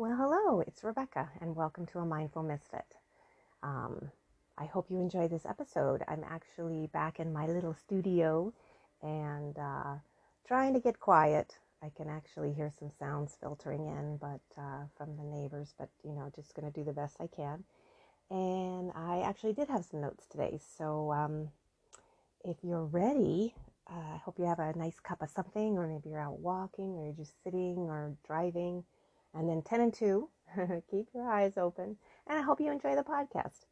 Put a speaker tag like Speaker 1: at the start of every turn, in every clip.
Speaker 1: Well, hello, it's Rebecca, and welcome to A Mindful Misfit. Um, I hope you enjoy this episode. I'm actually back in my little studio and uh, trying to get quiet. I can actually hear some sounds filtering in, but uh, from the neighbors. But you know, just going to do the best I can. And I actually did have some notes today, so um, if you're ready, uh, I hope you have a nice cup of something, or maybe you're out walking, or you're just sitting or driving and then 10 and 2, keep your eyes open. And I hope you enjoy the podcast.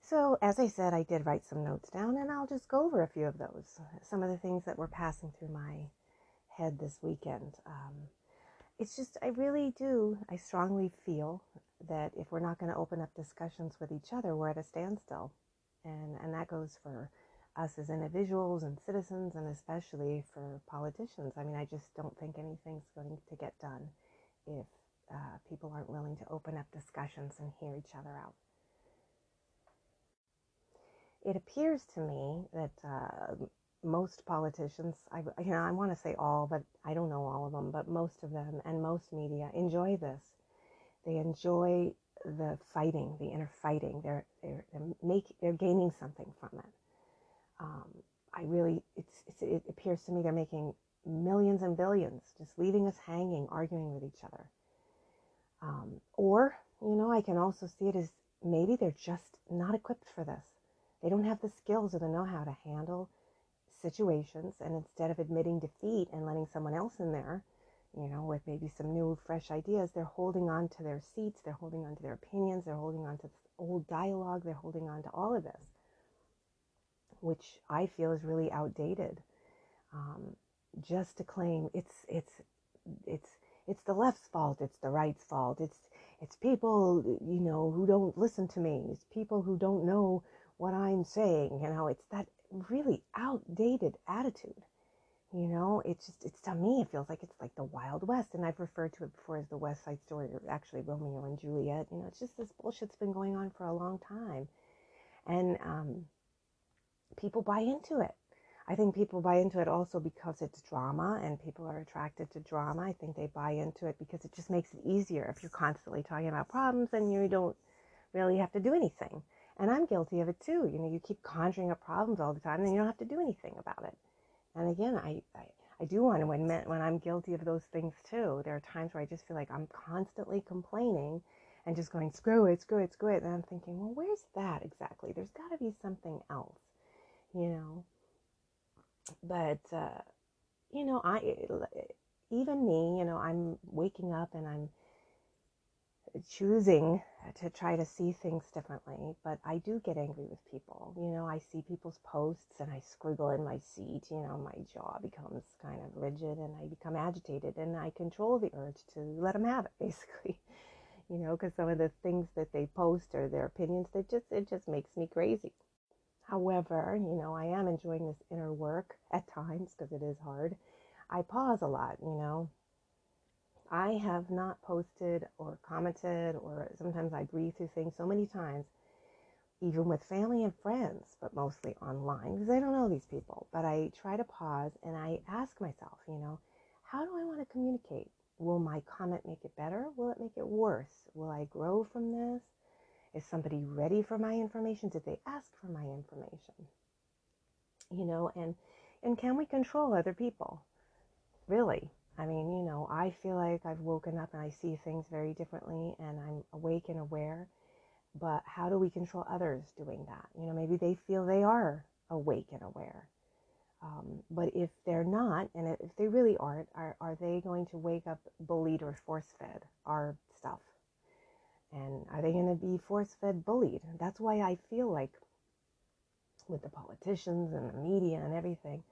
Speaker 1: So, as I said, I did write some notes down, and I'll just go over a few of those. Some of the things that were passing through my head this weekend. Um, it's just, I really do, I strongly feel that if we're not going to open up discussions with each other, we're at a standstill. And, and that goes for us as individuals and citizens, and especially for politicians. I mean, I just don't think anything's going to get done if uh, people aren't willing to open up discussions and hear each other out. It appears to me that uh, most politicians, I, you know, I want to say all, but I don't know all of them, but most of them and most media enjoy this. They enjoy the fighting, the inner fighting. They're they're, they're make they're gaining something from it um, I really, it's, it's, it appears to me they're making millions and billions, just leaving us hanging, arguing with each other. Um, or, you know, I can also see it as maybe they're just not equipped for this. They don't have the skills or the know how to handle situations. And instead of admitting defeat and letting someone else in there, you know, with maybe some new, fresh ideas, they're holding on to their seats, they're holding on to their opinions, they're holding on to old dialogue, they're holding on to all of this which I feel is really outdated. Um, just to claim it's it's it's it's the left's fault, it's the right's fault, it's it's people you know who don't listen to me, it's people who don't know what I'm saying. You know, it's that really outdated attitude. You know, it's just it's to me it feels like it's like the Wild West, and I've referred to it before as the West Side Story, or actually Romeo and Juliet. You know, it's just this bullshit's been going on for a long time, and um, people buy into it. I think people buy into it also because it's drama and people are attracted to drama. I think they buy into it because it just makes it easier if you're constantly talking about problems and you don't really have to do anything. And I'm guilty of it too. You know, you keep conjuring up problems all the time and you don't have to do anything about it. And again, I, I, I do want to admit when I'm guilty of those things too. There are times where I just feel like I'm constantly complaining and just going, screw it, screw it, screw it. And I'm thinking, well, where's that exactly? There's got to be something else you know. But, uh, you know, I, even me, you know, I'm waking up and I'm choosing to try to see things differently, but I do get angry with people. You know, I see people's posts and I scribble in my seat, you know, my jaw becomes kind of rigid and I become agitated and I control the urge to let them have it, basically. You know, because some of the things that they post or their opinions, they just, it just makes me crazy. However, you know, I am enjoying this inner work at times because it is hard. I pause a lot, you know. I have not posted or commented, or sometimes I breathe through things so many times, even with family and friends, but mostly online because I don't know these people. But I try to pause and I ask myself, you know, how do I want to communicate? Will my comment make it better? Will it make it worse? Will I grow from this? Is somebody ready for my information? Did they ask for my information? You know, and and can we control other people? Really? I mean, you know, I feel like I've woken up and I see things very differently and I'm awake and aware. But how do we control others doing that? You know, maybe they feel they are awake and aware. Um, but if they're not, and if they really aren't, are, are they going to wake up bullied or force fed our stuff? And are they going to be force fed bullied? That's why I feel like with the politicians and the media and everything,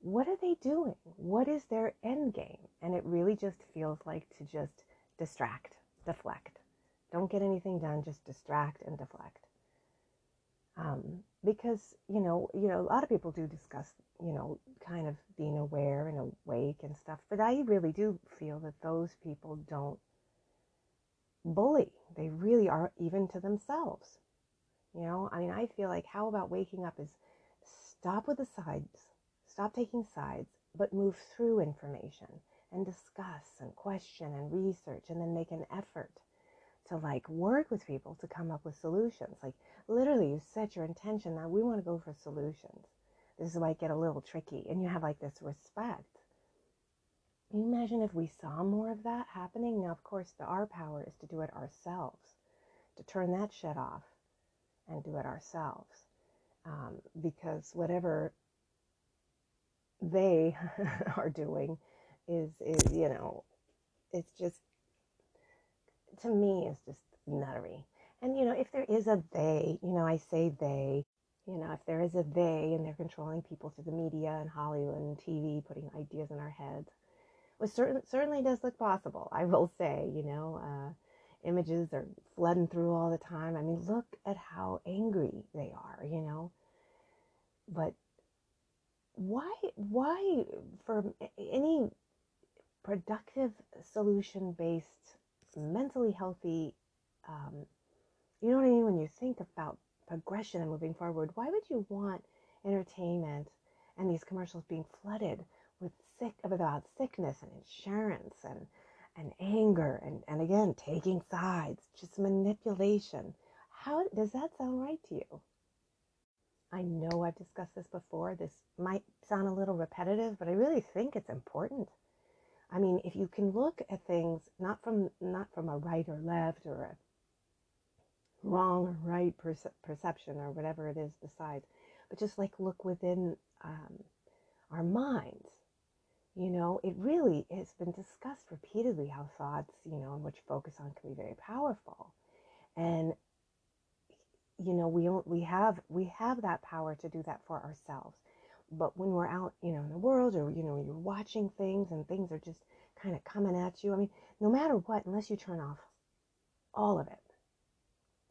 Speaker 1: what are they doing? What is their end game? And it really just feels like to just distract, deflect. Don't get anything done, just distract and deflect. Um, because you know, you know, a lot of people do discuss, you know, kind of being aware and awake and stuff. But I really do feel that those people don't bully. They really are even to themselves. You know, I mean, I feel like how about waking up is stop with the sides, stop taking sides, but move through information and discuss and question and research and then make an effort to like work with people to come up with solutions. Like literally, you set your intention. Now we want to go for solutions. This is why get a little tricky, and you have like this respect. Can you imagine if we saw more of that happening? Now, of course, the our power is to do it ourselves, to turn that shit off, and do it ourselves, um, because whatever they are doing is is you know, it's just to me it's just nuttery. And you know, if there is a they, you know, I say they, you know, if there is a they and they're controlling people through the media and Hollywood and TV, putting ideas in our heads, which certain, certainly does look possible. I will say, you know, uh, images are flooding through all the time. I mean, look at how angry they are, you know. But why, why, for any productive solution based, mentally healthy, um, you know what I mean? When you think about progression and moving forward, why would you want entertainment and these commercials being flooded with sick about sickness and insurance and and anger and, and again taking sides, just manipulation. How does that sound right to you? I know I've discussed this before. This might sound a little repetitive, but I really think it's important. I mean, if you can look at things not from not from a right or left or a wrong or right perce- perception or whatever it is besides, but just like look within um, our minds. You know, it really has been discussed repeatedly how thoughts, you know, and what you focus on can be very powerful, and you know we don't we have we have that power to do that for ourselves. But when we're out, you know, in the world, or you know, you're watching things and things are just kind of coming at you. I mean, no matter what, unless you turn off all of it,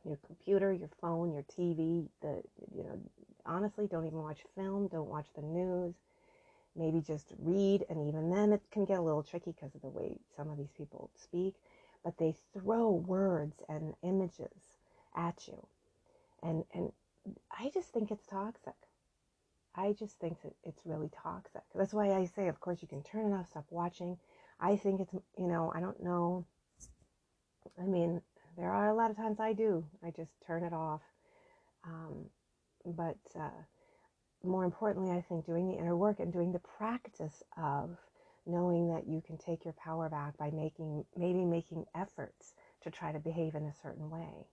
Speaker 1: your computer, your phone, your TV, the you know, honestly, don't even watch film, don't watch the news. Maybe just read, and even then, it can get a little tricky because of the way some of these people speak. But they throw words and images at you, and and I just think it's toxic. I just think that it's really toxic. That's why I say, of course, you can turn it off, stop watching. I think it's, you know, I don't know. I mean, there are a lot of times I do. I just turn it off. Um, but uh, more importantly, I think doing the inner work and doing the practice of knowing that you can take your power back by making, maybe making efforts to try to behave in a certain way.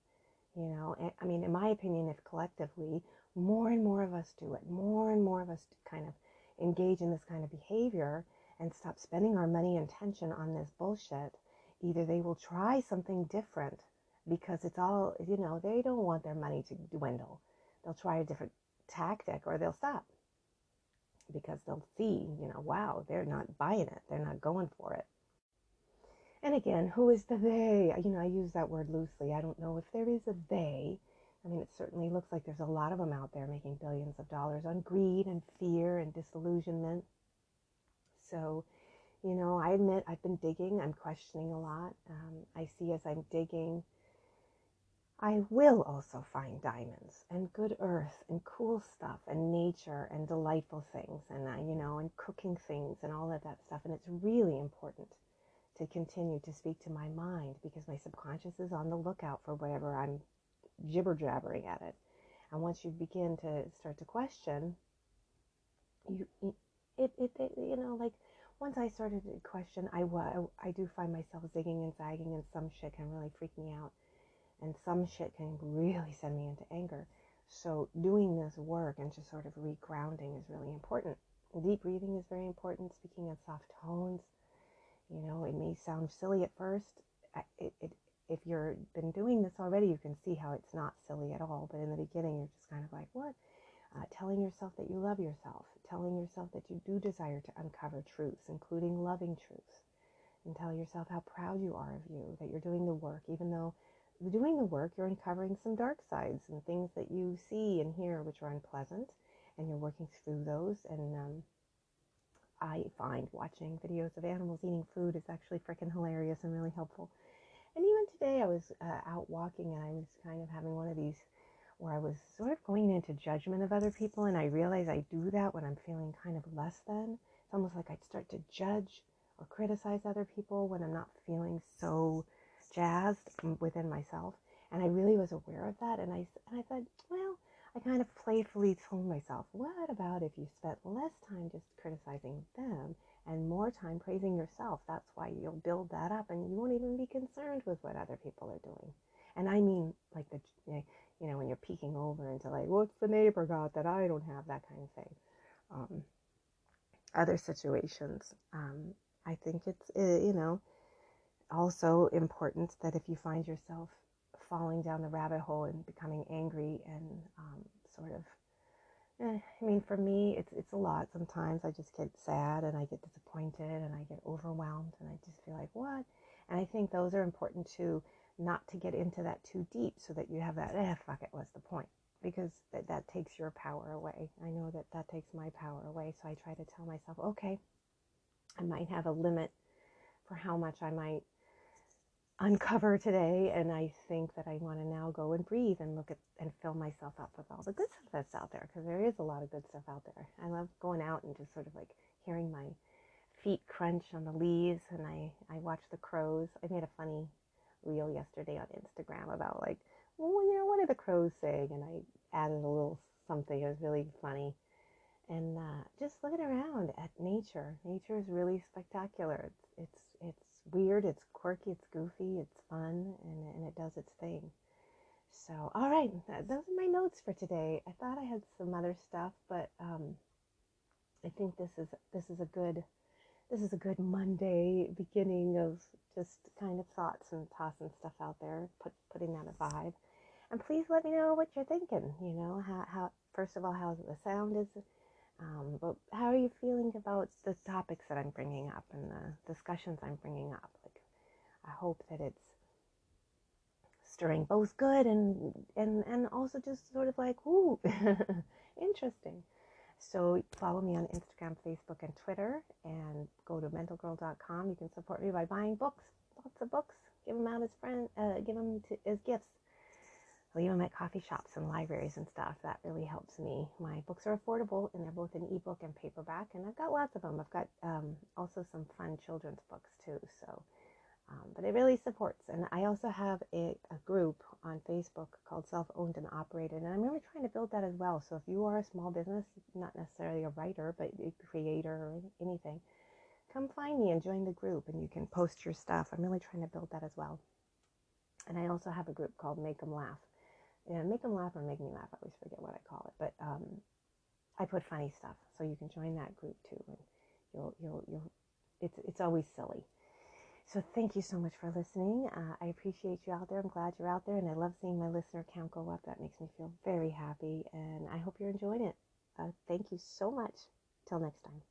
Speaker 1: You know, I mean, in my opinion, if collectively more and more of us do it, more and more of us kind of engage in this kind of behavior and stop spending our money and tension on this bullshit, either they will try something different because it's all, you know, they don't want their money to dwindle. They'll try a different tactic or they'll stop because they'll see, you know, wow, they're not buying it. They're not going for it. And again, who is the they? You know, I use that word loosely. I don't know if there is a they. I mean, it certainly looks like there's a lot of them out there making billions of dollars on greed and fear and disillusionment. So, you know, I admit I've been digging. I'm questioning a lot. Um, I see as I'm digging I will also find diamonds and good earth and cool stuff and nature and delightful things and, uh, you know, and cooking things and all of that stuff. And it's really important to continue to speak to my mind because my subconscious is on the lookout for whatever I'm jibber jabbering at it. And once you begin to start to question, you, it, it, it you know, like once I started to question, I, I do find myself zigging and zagging and some shit can really freak me out and some shit can really send me into anger. So doing this work and just sort of regrounding is really important. Deep breathing is very important. Speaking in soft tones. You know, it may sound silly at first. It, it, if you've been doing this already, you can see how it's not silly at all. But in the beginning, you're just kind of like, what? Uh, telling yourself that you love yourself, telling yourself that you do desire to uncover truths, including loving truths, and tell yourself how proud you are of you, that you're doing the work, even though doing the work, you're uncovering some dark sides and things that you see and hear which are unpleasant, and you're working through those. And um, I find watching videos of animals eating food is actually freaking hilarious and really helpful. And even today, I was uh, out walking and I was kind of having one of these where I was sort of going into judgment of other people, and I realize I do that when I'm feeling kind of less than. It's almost like I'd start to judge or criticize other people when I'm not feeling so jazzed within myself. And I really was aware of that. And I, and I said, well, I kind of playfully told myself, what about if you spent less time just criticizing them and more time praising yourself? That's why you'll build that up and you won't even be concerned with what other people are doing. And I mean, like the, you know, when you're peeking over into like, what's the neighbor got that I don't have, that kind of thing. Um, other situations. Um, I think it's, eh, you know, also important that if you find yourself falling down the rabbit hole and becoming angry and um, sort of, eh, I mean, for me, it's it's a lot. Sometimes I just get sad and I get disappointed and I get overwhelmed and I just feel like what? And I think those are important too, not to get into that too deep, so that you have that eh, fuck it, what's the point? Because that that takes your power away. I know that that takes my power away, so I try to tell myself, okay, I might have a limit for how much I might uncover today and i think that i want to now go and breathe and look at and fill myself up with all the good stuff that's out there because there is a lot of good stuff out there. I love going out and just sort of like hearing my feet crunch on the leaves and i i watch the crows. I made a funny reel yesterday on instagram about like well you know what are the crows saying and i added a little something it was really funny. And uh, just looking around at nature. Nature is really spectacular. It's it's it's weird, it's quirky, it's goofy, it's fun, and, and it does its thing. So, all right, those are my notes for today. I thought I had some other stuff, but um, I think this is this is a good this is a good Monday beginning of just kind of thoughts and tossing stuff out there, put, putting out a vibe. And please let me know what you're thinking. You know, how, how first of all, how the sound is um, but how are you feeling about the topics that I'm bringing up and the discussions I'm bringing up? Like, I hope that it's stirring both good and and and also just sort of like, ooh, interesting. So follow me on Instagram, Facebook, and Twitter, and go to mentalgirl.com. You can support me by buying books, lots of books. Give them out as friends, uh, give them to, as gifts leave them at coffee shops and libraries and stuff. That really helps me. My books are affordable and they're both in ebook and paperback, and I've got lots of them. I've got um, also some fun children's books too. So, um, but it really supports. And I also have a, a group on Facebook called Self Owned and Operated, and I'm really trying to build that as well. So if you are a small business, not necessarily a writer, but a creator or anything, come find me and join the group, and you can post your stuff. I'm really trying to build that as well. And I also have a group called Make Them Laugh yeah, make them laugh or make me laugh. I always forget what I call it, but um, I put funny stuff, so you can join that group too, and you'll you'll you'll. It's it's always silly. So thank you so much for listening. Uh, I appreciate you out there. I'm glad you're out there, and I love seeing my listener count go up. That makes me feel very happy, and I hope you're enjoying it. Uh, thank you so much. Till next time.